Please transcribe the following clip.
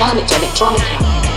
Planet Electronica.